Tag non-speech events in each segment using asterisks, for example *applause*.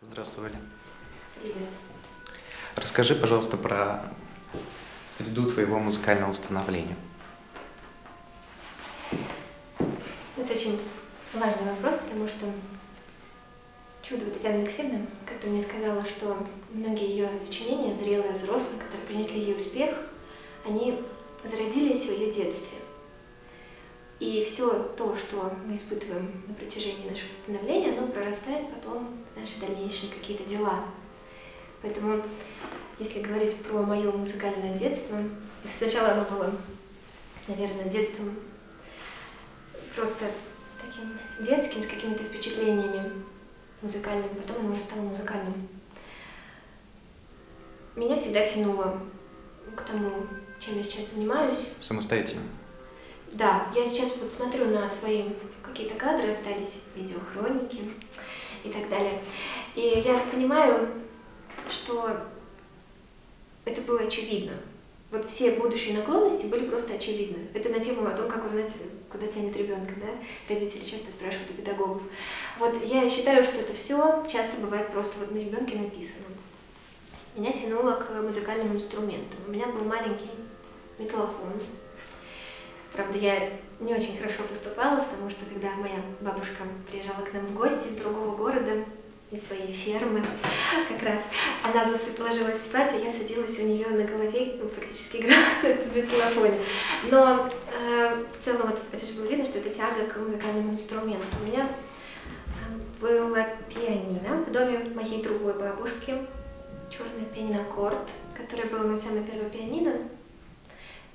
Здравствуй, Оля. Привет. Расскажи, пожалуйста, про среду твоего музыкального становления. Это очень важный вопрос, потому что чудо Татьяна Алексеевна как-то мне сказала, что многие ее сочинения, зрелые, взрослые, которые принесли ей успех, они зародились в ее детстве. И все то, что мы испытываем на протяжении нашего становления, оно прорастает потом в наши дальнейшие какие-то дела. Поэтому, если говорить про мое музыкальное детство, сначала оно было, наверное, детством просто таким детским, с какими-то впечатлениями музыкальными, потом оно уже стало музыкальным. Меня всегда тянуло к тому, чем я сейчас занимаюсь. Самостоятельно. Да, я сейчас вот смотрю на свои какие-то кадры, остались видеохроники и так далее. И я понимаю, что это было очевидно. Вот все будущие наклонности были просто очевидны. Это на тему о том, как узнать, куда тянет ребенка, да? Родители часто спрашивают у педагогов. Вот я считаю, что это все часто бывает просто вот на ребенке написано. Меня тянуло к музыкальным инструментам. У меня был маленький металлофон, Правда, я не очень хорошо поступала, потому что когда моя бабушка приезжала к нам в гости из другого города, из своей фермы, как раз она засып, ложилась спать, а я садилась у нее на голове, ну, фактически играла *laughs* на металлофоне. Но э, в целом вот, это же было видно, что это тяга к музыкальному инструменту. У меня э, было пианино в доме моей другой бабушки, черное пианино Корт, которое было мое самое первое пианино,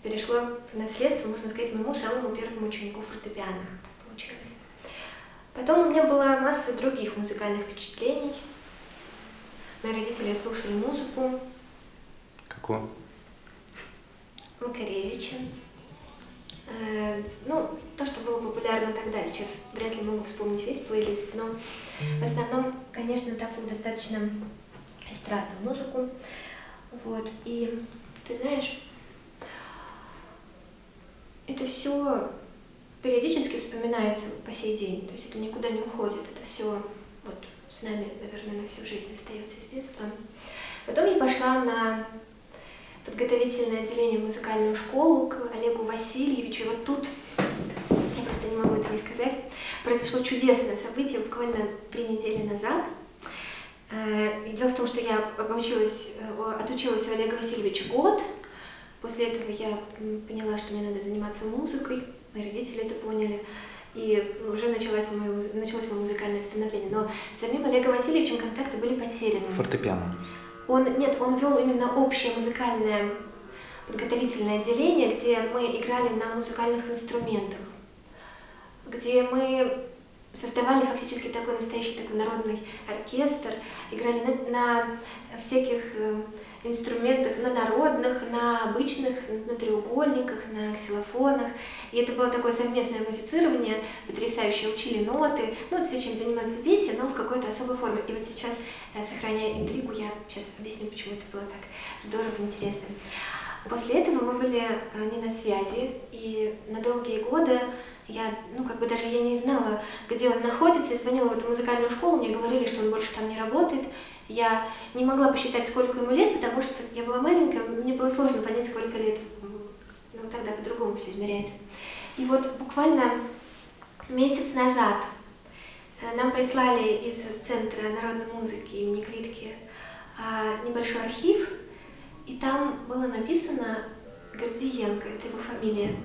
перешло в наследство, можно сказать, моему самому первому ученику фортепиано. Так получилось. Потом у меня была масса других музыкальных впечатлений. Мои родители слушали музыку. Какую? Макаревича. Э, ну, то, что было популярно тогда, сейчас вряд ли могу вспомнить весь плейлист, но в основном, конечно, такую достаточно эстрадную музыку. Вот, и ты знаешь, это все периодически вспоминается по сей день, то есть это никуда не уходит, это все вот с нами, наверное, на всю жизнь остается с детства. Потом я пошла на подготовительное отделение музыкальную школу к Олегу Васильевичу. И вот тут, я просто не могу это не сказать, произошло чудесное событие буквально три недели назад. Э, дело в том, что я обучилась, э, отучилась у Олега Васильевича год, После этого я поняла, что мне надо заниматься музыкой, мои родители это поняли, и уже началось мое, началось мое музыкальное становление. Но с самим Олегом Васильевичем контакты были потеряны. Фортепиано. Он, нет, он вел именно общее музыкальное подготовительное отделение, где мы играли на музыкальных инструментах, где мы создавали фактически такой настоящий такой народный оркестр, играли на, на всяких э, инструментах, на народных, на обычных, на треугольниках, на ксилофонах. И это было такое совместное музицирование, потрясающе учили ноты, ну, все, чем занимаются дети, но в какой-то особой форме. И вот сейчас, э, сохраняя интригу, я сейчас объясню, почему это было так здорово, интересно. После этого мы были э, не на связи, и на долгие годы я, ну, как бы даже я не знала, где он находится, я звонила в эту музыкальную школу, мне говорили, что он больше там не работает, я не могла посчитать, сколько ему лет, потому что я была маленькая, мне было сложно понять, сколько лет. Ну, тогда по-другому все измеряется. И вот буквально месяц назад э, нам прислали из Центра народной музыки имени Квитки а, небольшой архив, и там было написано Гордиенко, это его фамилия.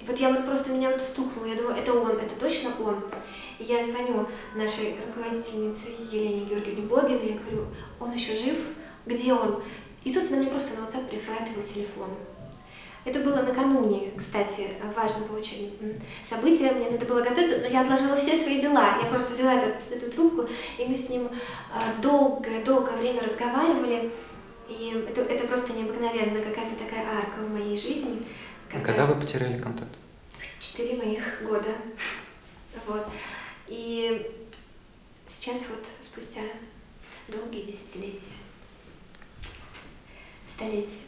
И вот я вот просто меня вот стукнула, я думаю, это он, это точно он. И я звоню нашей руководительнице Елене Георгиевне Богиной, я говорю, он еще жив, где он? И тут она мне просто на WhatsApp присылает его телефон. Это было накануне, кстати, важного очень события. Мне надо было готовиться, но я отложила все свои дела. Я просто взяла эту, эту трубку, и мы с ним долгое-долгое время разговаривали. И это, это просто необыкновенно, какая-то такая арка в моей жизни. Когда, когда вы потеряли контакт? Четыре моих года. Вот. И сейчас вот спустя долгие десятилетия, столетия.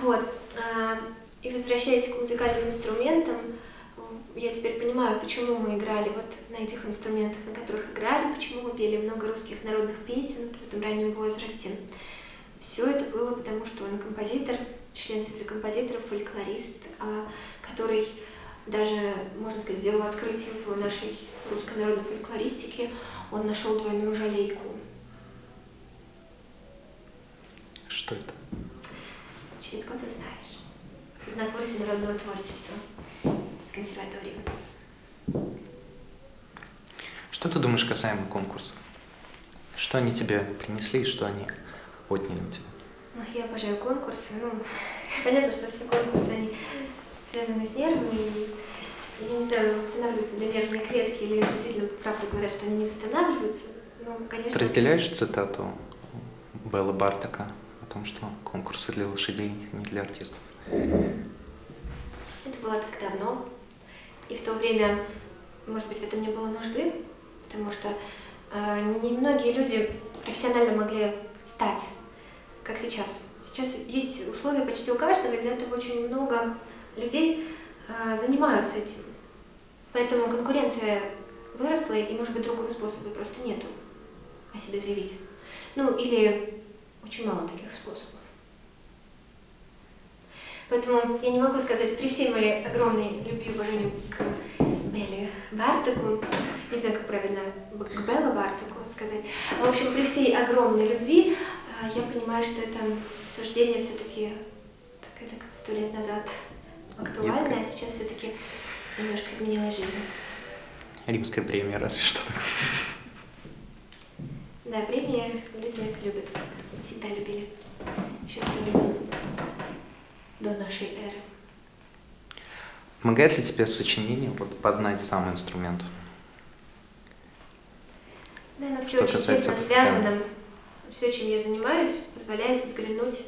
Вот. А, и возвращаясь к музыкальным инструментам, я теперь понимаю, почему мы играли вот на этих инструментах, на которых играли, почему мы пели много русских народных песен в этом раннем возрасте. Все это было потому, что он композитор, член Союза композиторов, фольклорист, а, который даже, можно сказать, сделал открытие в нашей русской народной фольклористике. Он нашел двойную жалейку. Что это? Через год ты знаешь. На курсе народного творчества в консерватории. Что ты думаешь касаемо конкурсов? Что они тебе принесли и что они отняли у тебя? Я обожаю конкурсы. Ну, *laughs* понятно, что все конкурсы, они связаны с нервами. И, я не знаю, восстанавливаются ли нервные клетки или действительно, правда говорят, что они не восстанавливаются. Ну, конечно. Ты разделяешь цитату Белла Бартака о том, что конкурсы для лошадей не для артистов? Это было так давно. И в то время, может быть, в этом не было нужды, потому что э, немногие люди профессионально могли стать, как сейчас. Сейчас есть условия почти у каждого, из-за этого очень много людей э, занимаются этим. Поэтому конкуренция выросла, и, может быть, другого способа просто нету о себе заявить. Ну, или очень мало таких способов. Поэтому я не могу сказать, при всей моей огромной любви и уважению к Белле Бартаку, не знаю, как правильно к Белла Бартаку сказать, в общем, при всей огромной любви а, я понимаю, что это суждение все-таки так это как сто лет назад актуально, а сейчас все-таки немножко изменилась жизнь. Римская премия, разве что так. Да, премии люди это любят, всегда любили, еще все время до нашей эры. Помогает ли тебе сочинение вот, познать сам инструмент? Да, но все Что очень тесно связано. Все, чем я занимаюсь, позволяет взглянуть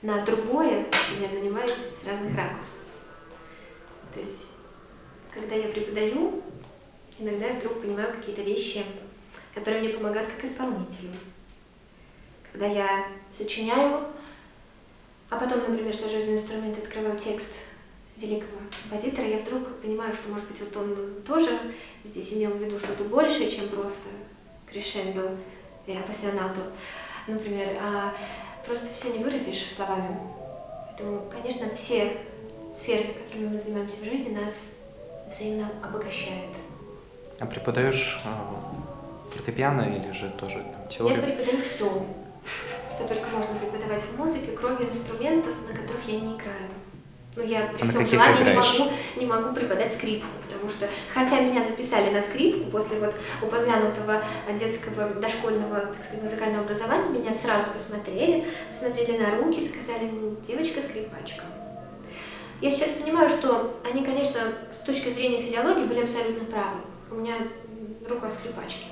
на другое, чем я занимаюсь с разных ракурсов. То есть, когда я преподаю, иногда я вдруг понимаю какие-то вещи, которые мне помогают как исполнителю. Когда я сочиняю, а потом, например, сажусь за инструмент открываю текст великого композитора, я вдруг понимаю, что, может быть, вот он тоже здесь имел в виду что-то большее, чем просто крешендо и апассионату, например, а просто все не выразишь словами. Поэтому, конечно, все сферы, которыми мы занимаемся в жизни, нас взаимно обогащают. А преподаешь э, фортепиано или же тоже там, Я теорию? преподаю все, что только можно преподавать в музыке, кроме инструментов, на которых я не играю. Ну, я при А всем желании не могу, не могу преподать скрипку, потому что, хотя меня записали на скрипку после вот упомянутого детского дошкольного, так сказать, музыкального образования, меня сразу посмотрели, посмотрели на руки, сказали, «М, девочка-скрипачка. Я сейчас понимаю, что они, конечно, с точки зрения физиологии были абсолютно правы. У меня рука скрипачки.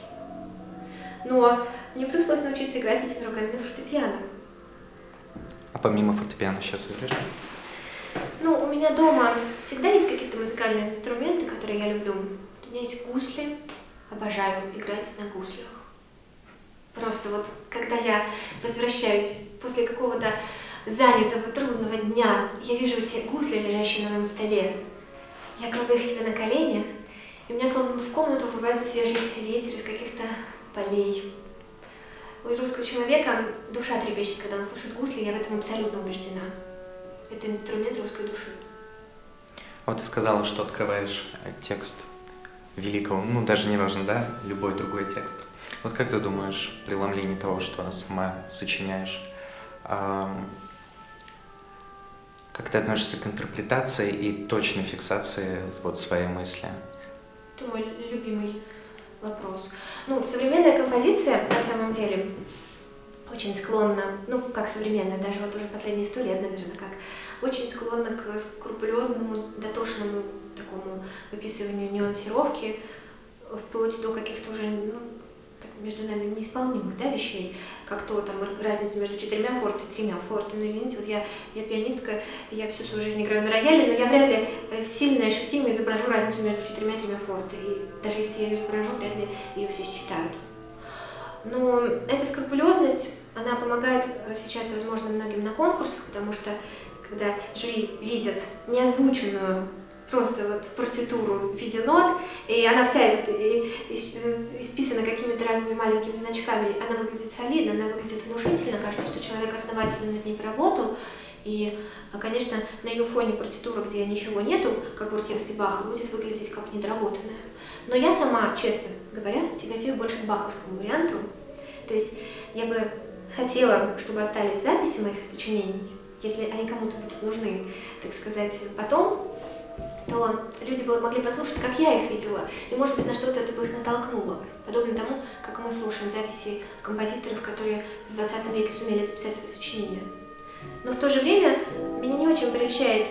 Но мне пришлось научиться играть этими руками на фортепиано. А помимо фортепиано сейчас играешь? Ну, у меня дома всегда есть какие-то музыкальные инструменты, которые я люблю. У меня есть гусли, обожаю играть на гуслях. Просто вот, когда я возвращаюсь после какого-то занятого, трудного дня, я вижу эти гусли, лежащие на моем столе. Я кладу их себе на колени, и у меня словно в комнату врывается свежий ветер из каких-то полей. У русского человека душа трепещет, когда он слышит гусли, я в этом абсолютно убеждена. Это инструмент русской души. Вот ты сказала, что открываешь э, текст великого, ну даже не важно, да, любой другой текст. Вот как ты думаешь, преломление того, что сама сочиняешь, как ты относишься к интерпретации и точной фиксации вот своей мысли? Это мой любимый вопрос. Ну, современная композиция, на самом деле, очень склонна, ну, как современная, даже вот уже последние сто лет, наверное, как, очень склонна к скрупулезному, дотошному такому выписыванию нюансировки, вплоть до каких-то уже, ну, так, между нами неисполнимых, да, вещей, как то там разница между четырьмя фортами и тремя фортами. Ну, извините, вот я, я пианистка, я всю свою жизнь играю на рояле, но я вряд ли э, сильно ощутимо изображу разницу между четырьмя и тремя фортами. И даже если я ее изображу, вряд ли ее все считают. Но эта скрупулезность, она помогает э, сейчас, возможно, многим на конкурсах, потому что когда жюри видят неозвученную просто вот партитуру в виде нот, и она вся и, исписана какими-то разными маленькими значками. Она выглядит солидно, она выглядит внушительно, кажется, что человек основательно над ней поработал. И, а, конечно, на ее фоне партитура, где ничего нету, как в тексте Баха, будет выглядеть как недоработанная. Но я сама, честно говоря, тяготею больше к баховскому варианту. То есть я бы хотела, чтобы остались записи моих сочинений, если они кому-то будут нужны, так сказать, потом, то люди могли послушать, как я их видела, и, может быть, на что-то это бы их натолкнуло, подобно тому, как мы слушаем записи композиторов, которые в 20 веке сумели записать это сочинение. Но в то же время меня не очень прельщает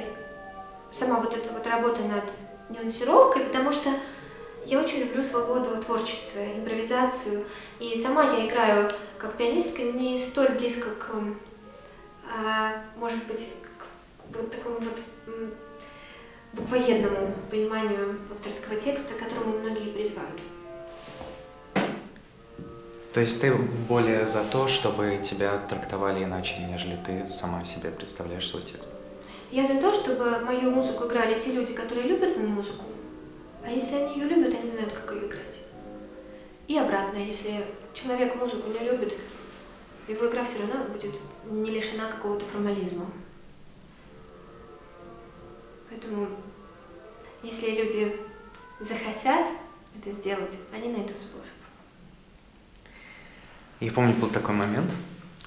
сама вот эта вот работа над нюансировкой, потому что я очень люблю свободу творчества, импровизацию, и сама я играю как пианистка не столь близко к, может быть, к вот такому вот буквоедному пониманию авторского текста, к которому многие призывают. То есть ты более за то, чтобы тебя трактовали иначе, нежели ты сама себе представляешь свой текст? Я за то, чтобы мою музыку играли те люди, которые любят мою музыку, а если они ее любят, они знают, как ее играть. И обратно, если человек музыку не любит, его игра все равно будет не лишена какого-то формализма. Поэтому, если люди захотят это сделать, они найдут способ. Я помню, был такой момент,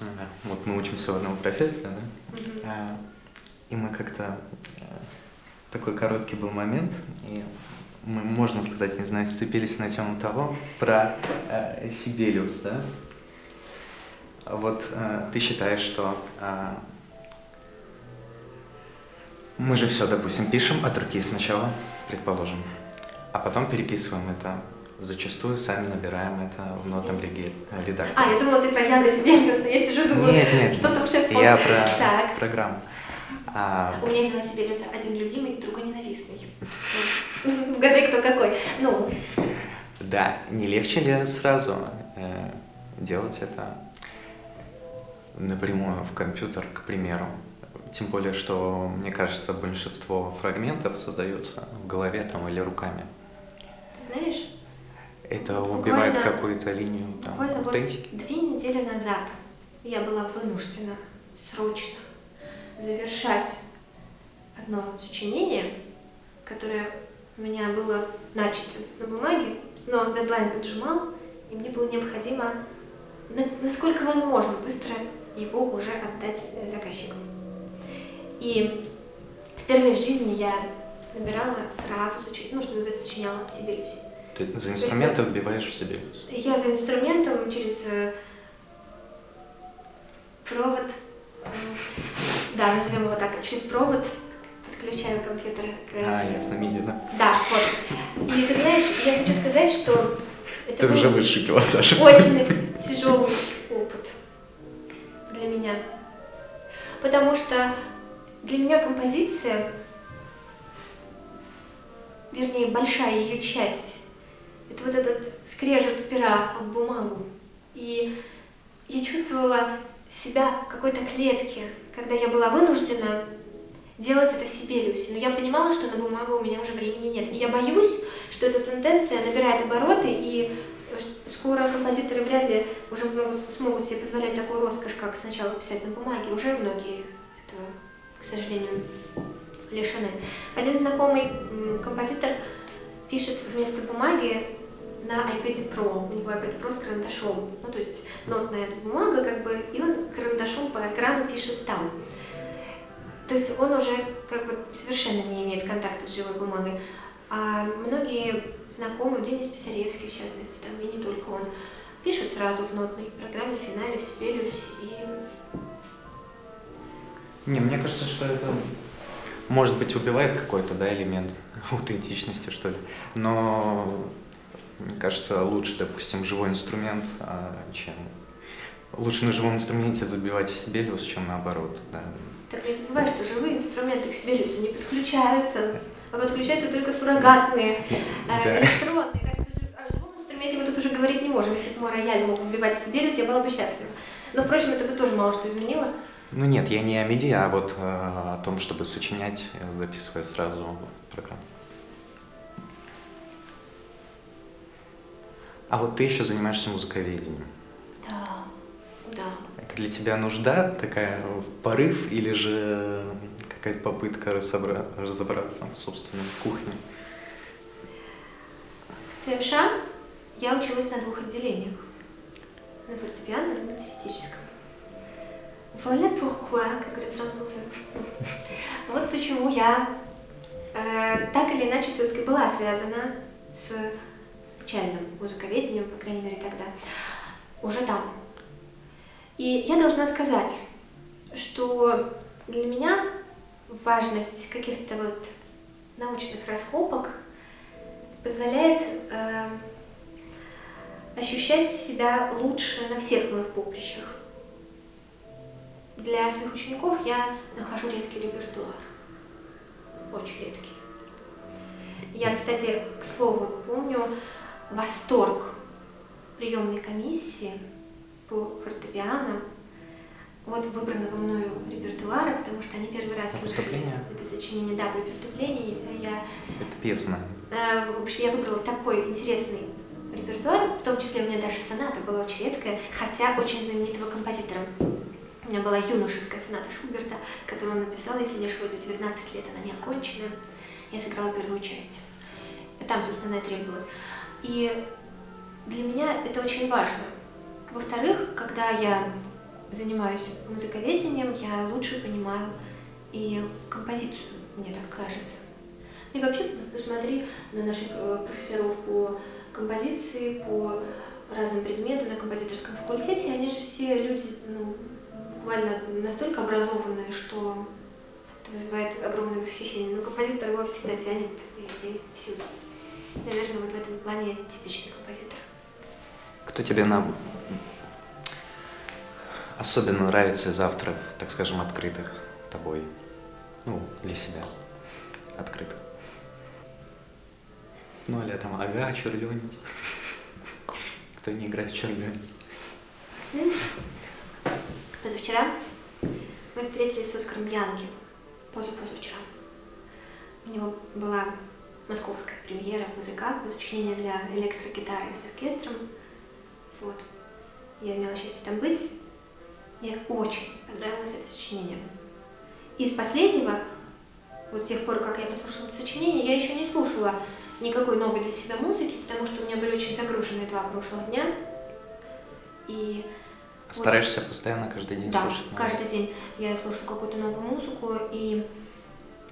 э, вот мы учимся в одном профессии, да? Mm-hmm. и мы как-то, э, такой короткий был момент, и мы, можно сказать, не знаю, сцепились на тему того, про э, Сибелиус, да? Вот э, ты считаешь, что э, мы же все, допустим, пишем от руки сначала, предположим, а потом переписываем это. Зачастую сами набираем это в нотном редакторе. А, я думала, ты про Яна Сибелиуса. Я сижу, думаю, нет, нет, что там шеф Я про так. программу. А... У меня есть на Сибелиуса один любимый, другой ненавистный. Угадай, кто какой. Ну. Да, не легче ли сразу э, делать это напрямую в компьютер, к примеру? Тем более, что, мне кажется, большинство фрагментов создается в голове там или руками. знаешь? Это убивает какую-то линию там, буквально вот две недели назад я была вынуждена срочно завершать одно сочинение, которое у меня было начато на бумаге, но дедлайн поджимал, и мне было необходимо, насколько возможно, быстро его уже отдать заказчику. И впервые в жизни я набирала сразу, ну, что называется, сочиняла в Сибириусе. Ты за инструментом вбиваешь в Сибириус? Я за инструментом через э, провод, да, назовем его так, через провод подключаю компьютер к... А, ясно, MIDI, да? Да, вот. И ты знаешь, я хочу сказать, что это ты уже высший пилотаж. Очень тяжелый меня. Потому что для меня композиция, вернее, большая ее часть, это вот этот скрежет пера об бумагу. И я чувствовала себя какой-то клетке, когда я была вынуждена делать это в Сибириусе. Но я понимала, что на бумагу у меня уже времени нет. И я боюсь, что эта тенденция набирает обороты, и скоро композиторы вряд ли уже могут, смогут себе позволять такую роскошь, как сначала писать на бумаге. Уже многие этого, к сожалению, лишены. Один знакомый композитор пишет вместо бумаги на iPad Pro. У него iPad Pro с карандашом. Ну, то есть нотная бумага, как бы, и он карандашом по экрану пишет там. То есть он уже как бы совершенно не имеет контакта с живой бумагой. А многие знакомые, Денис Писаревский, в частности, там, и не только он, пишут сразу в нотной программе, в финале, в Сибелиусе и... Не, мне кажется, что это, может быть, убивает какой-то, да, элемент *laughs* аутентичности, что ли. Но, мне кажется, лучше, допустим, живой инструмент, а, чем... Лучше на живом инструменте забивать в Сибелиус, чем наоборот, да. Так не забывай, что живые инструменты к Сибелиусу не подключаются, а подключаются только суррогатные, э, электронные. Так что о живом инструменте мы тут уже говорить не можем. Если бы мой рояль мог вбивать в Сибелиус, я была бы счастлива. Но, впрочем, это бы тоже мало что изменило, Ну нет, я не о меди, а вот э, о том, чтобы сочинять, э, записывая сразу программу. А вот ты еще занимаешься музыковедением. Да, да. Это для тебя нужда, такая порыв или же какая-то попытка разобра- разобраться в собственной кухне? В ЦМШ я училась на двух отделениях. На фортепиано и на теоретическом. Voilà pourquoi, как говорят французы. Вот почему я э, так или иначе все-таки была связана с начальным музыковедением, по крайней мере тогда, уже там. И я должна сказать, что для меня важность каких-то вот научных раскопок позволяет э, ощущать себя лучше на всех моих поприщах. Для своих учеников я нахожу редкий репертуар. Очень редкий. Я, кстати, к слову, помню восторг приемной комиссии по фортепиано вот выбранного мною репертуара, потому что они первый раз Про слышали поступление? это сочинение, да, при поступлении. Я Это песня. Э, В общем, я выбрала такой интересный репертуар, в том числе у меня даже соната была очень редкая, хотя очень знаменитого композитора. У меня была юношеская соната Шуберта, которую он написал, если не ошибаюсь, в 19 лет, она не оконченная. Я сыграла первую часть. Там, собственно, и требовалось. И для меня это очень важно. Во-вторых, когда я занимаюсь музыковедением, я лучше понимаю и композицию, мне так кажется. И вообще, посмотри на наших э, профессоров по композиции, по разным предметам на композиторском факультете, они же все люди ну, буквально настолько образованные, что это вызывает огромное восхищение. Но композитор его всегда тянет везде, всюду. Наверное, вот в этом плане типичный композитор. Кто тебе на... особенно нравится из авторов, так скажем, открытых тобой? Ну, для себя. Открытых. Ну, или там, ага, чурлюнец. Кто не играет в чурлюнец? Позавчера мы встретились с Оскаром Янки. Позапозавчера. У него была московская премьера в языках, сочинение для электрогитары с оркестром. Вот. Я имела счастье там быть. Мне очень понравилось это сочинение. Из последнего, вот с тех пор, как я послушала это сочинение, я еще не слушала никакой новой для себя музыки, потому что у меня были очень загруженные два прошлых дня. И Стараешься постоянно каждый день да, слушать? новое? каждый день я слушаю какую-то новую музыку, и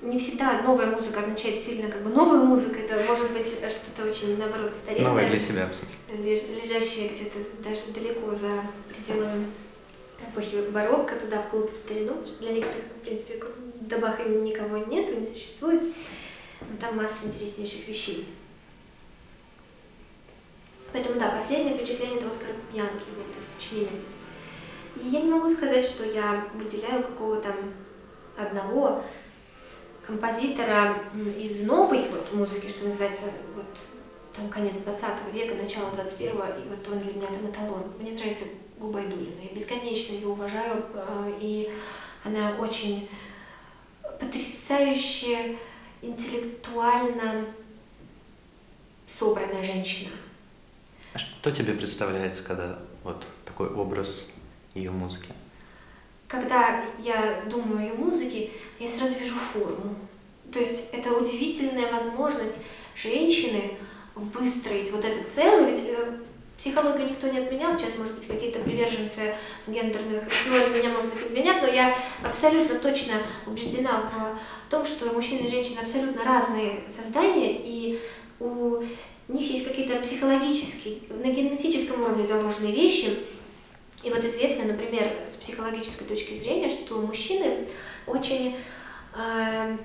не всегда новая музыка означает сильно как бы новая музыка, это может быть что-то очень, наоборот, старинное, Новое для себя, в смысле. леж- лежащее где-то даже далеко за пределами эпохи барокко, туда вглубь в старину, потому что для некоторых, в принципе, до Баха никого нет не существует, но там масса интереснейших вещей. Поэтому, да, последнее впечатление это Оскара Янки, вот это сочинение. И я не могу сказать, что я выделяю какого-то одного композитора из новой вот музыки, что называется, вот там конец 20 века, начало 21 и вот он для меня там эталон. Мне нравится Губайдулина, я бесконечно ее уважаю, э, и она очень потрясающе интеллектуально собранная женщина. А что тебе представляется, когда вот такой образ ее музыки? Когда я думаю о ее музыке, я сразу вижу форму. То есть это удивительная возможность женщины выстроить вот это целое, ведь э, психологию никто не отменял, сейчас, может быть, какие-то приверженцы гендерных теорий меня, может быть, обвинят, но я абсолютно точно убеждена в том, что мужчины и женщины абсолютно разные создания, и у них есть какие-то психологические, на генетическом уровне заложенные вещи, и вот известно, например, с психологической точки зрения, что мужчины очень э,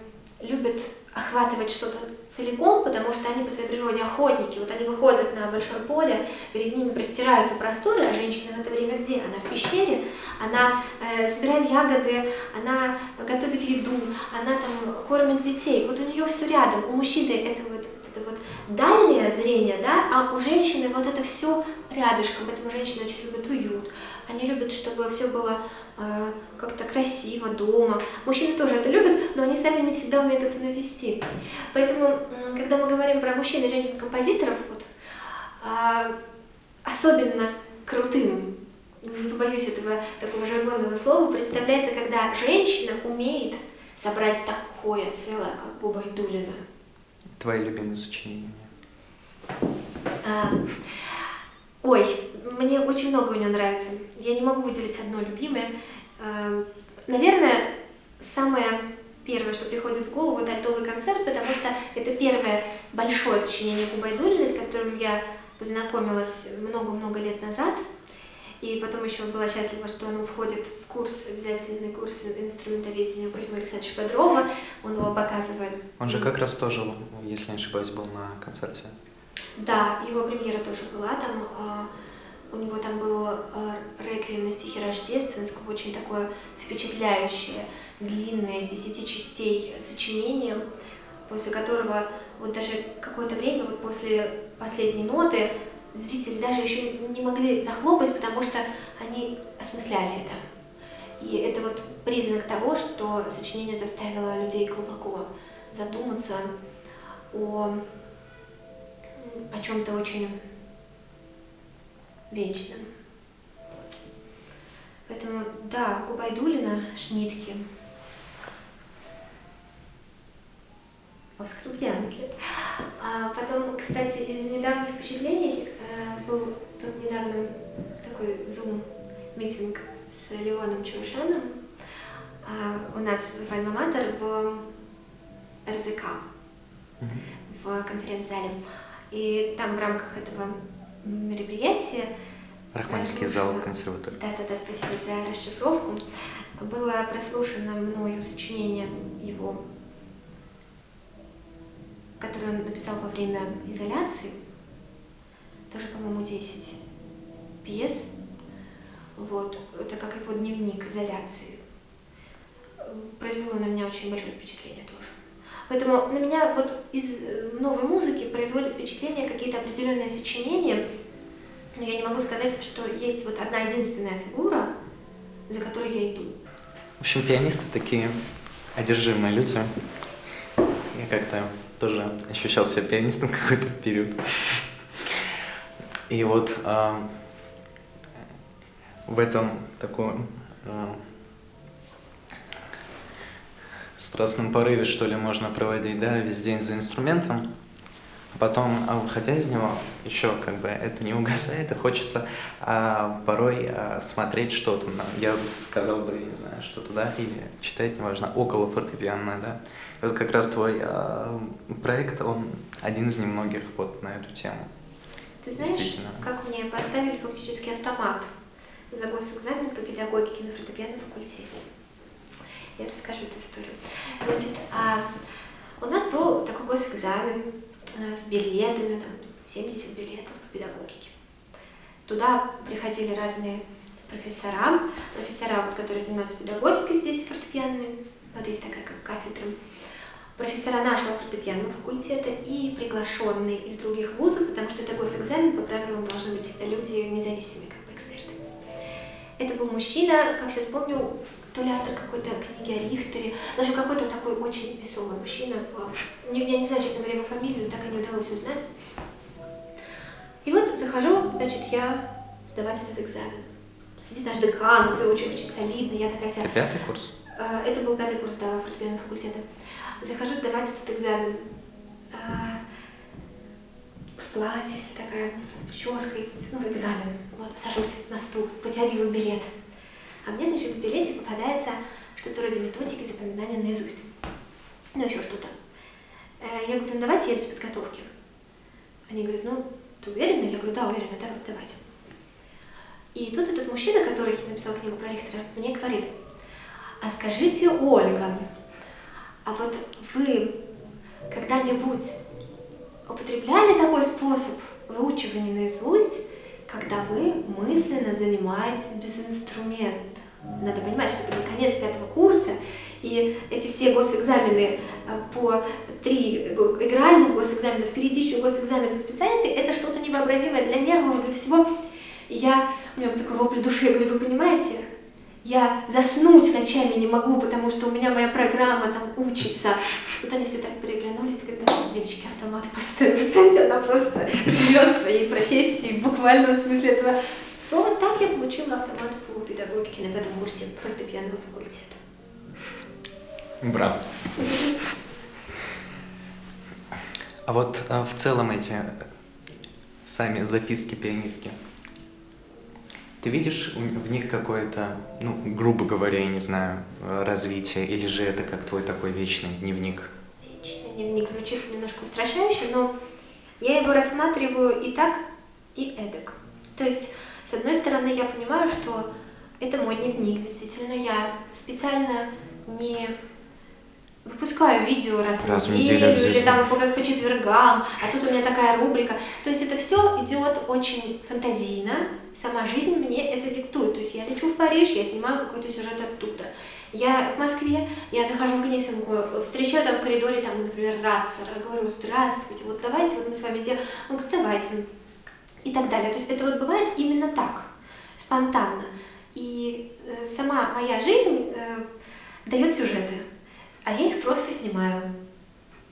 любят охватывать что-то целиком, потому что они по своей природе охотники. Вот они выходят на большое поле, перед ними простираются просторы, а женщина в это время где? Она в пещере, она э, собирает ягоды, она готовит еду, она там кормит детей. Вот у нее все рядом. У мужчины это вот, это вот дальнее зрение, да, а у женщины вот это все рядышком. Поэтому женщины очень любят уют. Они любят, чтобы все было как-то красиво дома. Мужчины тоже это любят, но они сами не всегда умеют это навести. Поэтому, когда мы говорим про мужчин и женщин-композиторов, вот, а, особенно крутым, не побоюсь этого такого жаргонного слова, представляется, когда женщина умеет собрать такое целое, как Буба Идулина. Твои любимые сочинения? А, ой, мне очень много у нее нравится. Я не могу выделить одно любимое. А, наверное, самое первое, что приходит в голову, это альтовый концерт, потому что это первое большое сочинение Губайдулиной, с которым я познакомилась много-много лет назад. И потом еще была счастлива, что оно входит в курс, обязательный курс инструментоведения Кузьмы Александровича Бодрова. Он его показывает. Он же как раз тоже, если не ошибаюсь, был на концерте. Да, его премьера тоже была там. У него там был а, реквием на стихи рождественского, очень такое впечатляющее, длинное, из десяти частей сочинение, после которого вот даже какое-то время, вот после последней ноты, зрители даже еще не могли захлопать, потому что они осмысляли это. И это вот признак того, что сочинение заставило людей глубоко задуматься о, о чем-то очень вечном. Поэтому, да, Губайдулина, Шнитки, Воскрупьянки. А потом, кстати, из недавних впечатлений э, был тут недавно такой зум-митинг с Леоном Чаушаном э, у нас в Альма-Матер в РЗК, в конференц-зале. И там в рамках этого мероприятия Рахманинский зал консерватории. Да-да-да, спасибо за расшифровку. Было прослушано мною сочинение его который он написал во время изоляции, тоже, по-моему, 10 пьес. Вот. Это как его дневник изоляции. Произвело на меня очень большое впечатление тоже. Поэтому на меня вот из э, новой музыки производит впечатление какие-то определенные сочинения, но я не могу сказать, что есть вот одна единственная фигура, за которой я иду. В общем, пианисты такие одержимые люди. Я как-то тоже ощущал себя пианистом *laughs* какой-то период. И вот э, в этом таком э, страстном порыве, что ли, можно проводить, да, весь день за инструментом, а потом, а выходя из него, еще как бы это не угасает, и хочется а, порой а, смотреть что-то, я сказал бы, не знаю, что-то, да, или читать, неважно, около фортепиано, да. И вот как раз твой а, проект, он один из немногих вот на эту тему. Ты знаешь, как мне поставили фактически автомат за госэкзамен по педагогике на фортепианном факультете? Я расскажу эту историю. Значит, а, у нас был такой госэкзамен, Э, с билетами, там 70 билетов по педагогике. Туда приходили разные профессора, профессора, вот, которые занимаются педагогикой здесь, фортепианными, вот есть такая как кафедра, профессора нашего фортепианного факультета и приглашенные из других вузов, потому что это госэкзамен, по правилам должны быть люди независимые, как бы эксперты. Это был мужчина, как сейчас помню, то ли автор какой-то книги о Рихтере, даже какой-то такой очень веселый мужчина. В... Не, я не знаю, честно говоря, его фамилию, так и не удалось узнать. И вот захожу, значит, я сдавать этот экзамен. Сидит наш декан, все очень-очень солидно, я такая вся... Пятый курс? А, это был пятый курс, да, фортепианного факультета. Захожу сдавать этот экзамен. А, в платье вся такая, с прической, ну, экзамен. Вот, сажусь на стул, потягиваю билет. А мне, значит, в билете попадается что-то вроде методики запоминания наизусть. Ну, еще что-то. Э, я говорю, ну давайте я без подготовки. Они говорят, ну, ты уверена? Я говорю, да, уверена, да, давайте. И тут этот мужчина, который написал книгу про Рихтера, мне говорит, а скажите, Ольга, а вот вы когда-нибудь употребляли такой способ выучивания наизусть, когда вы мысленно занимаетесь без инструмента? Надо понимать, что это конец пятого курса, и эти все госэкзамены а, по три игральных госэкзамена, впереди еще госэкзамен по специальности, это что-то невообразимое для нервов, для всего. И я, у меня вот такой вопль души, я говорю, вы понимаете, я заснуть ночами не могу, потому что у меня моя программа там учится. Вот они все так переглянулись, говорят, давайте, девочки, автомат поставим. *laughs* Она просто живет своей профессией в буквальном смысле этого слова. Так я получила автомат по педагогике на пятом курсе фортепианного факультета. Браво. А вот а, в целом эти сами записки пианистки, ты видишь в них какое-то, ну, грубо говоря, я не знаю, развитие, или же это как твой такой вечный дневник? Вечный дневник звучит немножко устрашающе, но я его рассматриваю и так, и эдак. То есть, с одной стороны, я понимаю, что это мой дневник, действительно, я специально не выпускаю видео раз, раз в неделю, неделю или там как по четвергам, а тут у меня такая рубрика. То есть это все идет очень фантазийно, сама жизнь мне это диктует. То есть я лечу в Париж, я снимаю какой-то сюжет оттуда. Я в Москве, я захожу в Гнесинку, встречаю там в коридоре, там, например, Рацера, говорю, здравствуйте, вот давайте, вот мы с вами сделаем, он говорит, давайте, и так далее. То есть это вот бывает именно так, спонтанно. И э, сама моя жизнь э, дает сюжеты а я их просто снимаю.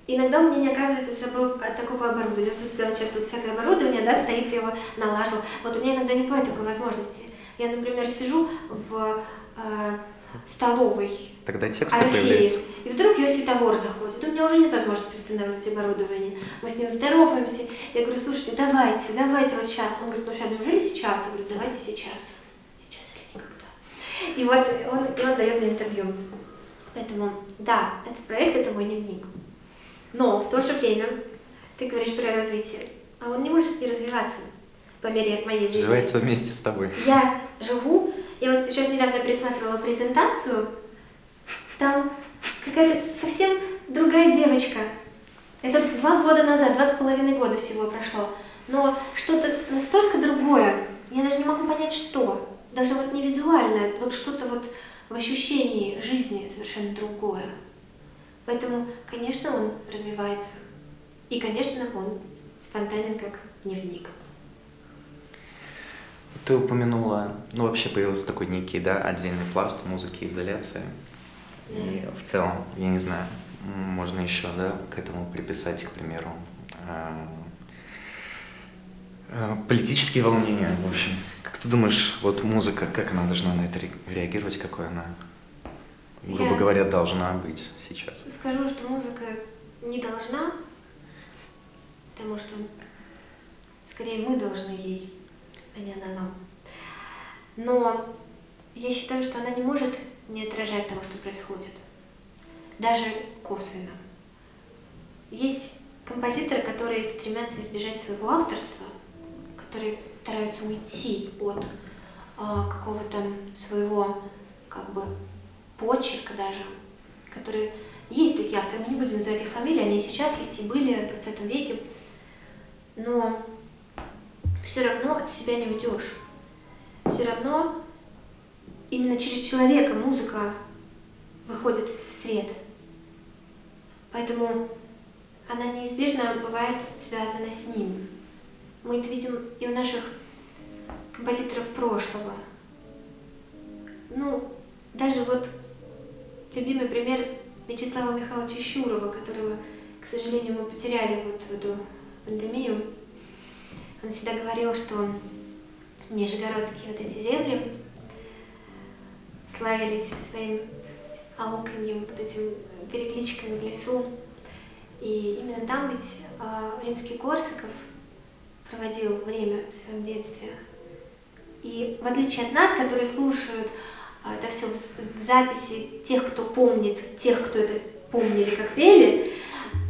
Иногда у меня не оказывается с собой такого оборудования. Вот у тебя сейчас тут всякое оборудование, да, стоит, я его налажил. Вот у меня иногда не бывает такой возможности. Я, например, сижу в э, столовой. Тогда текст появляется. И вдруг Йоси Тавор заходит. У меня уже нет возможности устанавливать оборудование. Мы с ним здороваемся. Я говорю, слушайте, давайте, давайте вот сейчас. Он говорит, ну что, неужели сейчас? Я говорю, давайте сейчас. Сейчас или никогда. И вот он, и он дает мне интервью. Поэтому, да, этот проект – это мой дневник. Но в то же время ты говоришь про развитие, а он не может не развиваться по мере моей жизни. Развивается вместе с тобой. Я живу, я вот сейчас недавно пересматривала презентацию, там какая-то совсем другая девочка. Это два года назад, два с половиной года всего прошло. Но что-то настолько другое, я даже не могу понять, что. Даже вот не визуально, вот что-то вот в ощущении жизни совершенно другое. Поэтому, конечно, он развивается. И, конечно, он спонтанен, как дневник. Ты упомянула, ну вообще появился такой некий, да, отдельный пласт музыки, изоляции. И в целом, я не знаю, можно еще, да, к этому приписать, к примеру, э, э, политические волнения, в общем. Ты думаешь, вот музыка, как она должна на это реагировать, какой она, грубо Я говоря, должна быть сейчас? Скажу, что музыка не должна, потому что скорее мы должны ей, а не она нам. Но я считаю, что она не может не отражать того, что происходит, даже косвенно. Есть композиторы, которые стремятся избежать своего авторства, которые стараются уйти от а, какого-то своего как бы почерка даже, которые есть такие авторы, мы не будем называть их фамилии, они сейчас есть и были в 20 веке, но все равно от себя не уйдешь. Все равно именно через человека музыка выходит в свет. Поэтому она неизбежно бывает связана с ним. Мы это видим и у наших композиторов прошлого. Ну, даже вот любимый пример Вячеслава Михайловича Щурова, которого, к сожалению, мы потеряли вот в эту пандемию. Он всегда говорил, что нижегородские вот эти земли славились своим ауканьем, вот этим перекличками в лесу. И именно там ведь э, римский Корсаков проводил время в своем детстве. И в отличие от нас, которые слушают а, это все в записи тех, кто помнит, тех, кто это помнили, как пели,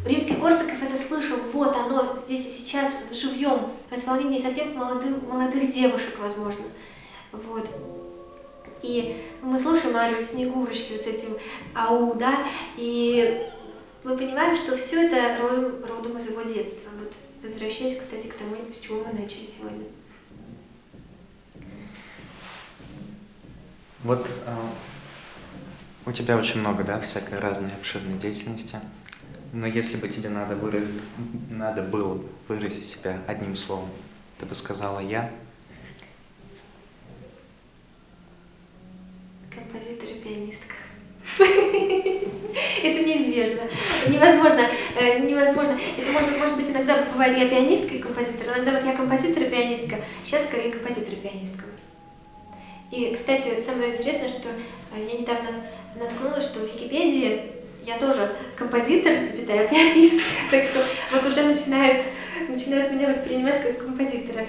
Римский Корсаков это слышал, вот оно здесь и сейчас живьем, в исполнении совсем молодых, молодых девушек, возможно. Вот. И мы слушаем Арию Снегурочки вот с этим ау, да, и мы понимаем, что все это родом, из его детства. Вот Возвращаясь, кстати, к тому, с чего мы начали сегодня. Вот э, у тебя очень много, да, всякой разной обширной деятельности. Но если бы тебе надо выразить, надо было выразить себя одним словом, ты бы сказала «я»? композитор и пианистка. *laughs* Это неизбежно. Невозможно, э, невозможно. Это можно, может быть, иногда бывает я пианистка и композитор, иногда вот я композитор и пианистка, сейчас скорее композитор и пианистка. И, кстати, самое интересное, что э, я недавно наткнулась, что в Википедии я тоже композитор, запятая пианистка, *laughs* так что вот уже начинает, начинают меня воспринимать как композитора.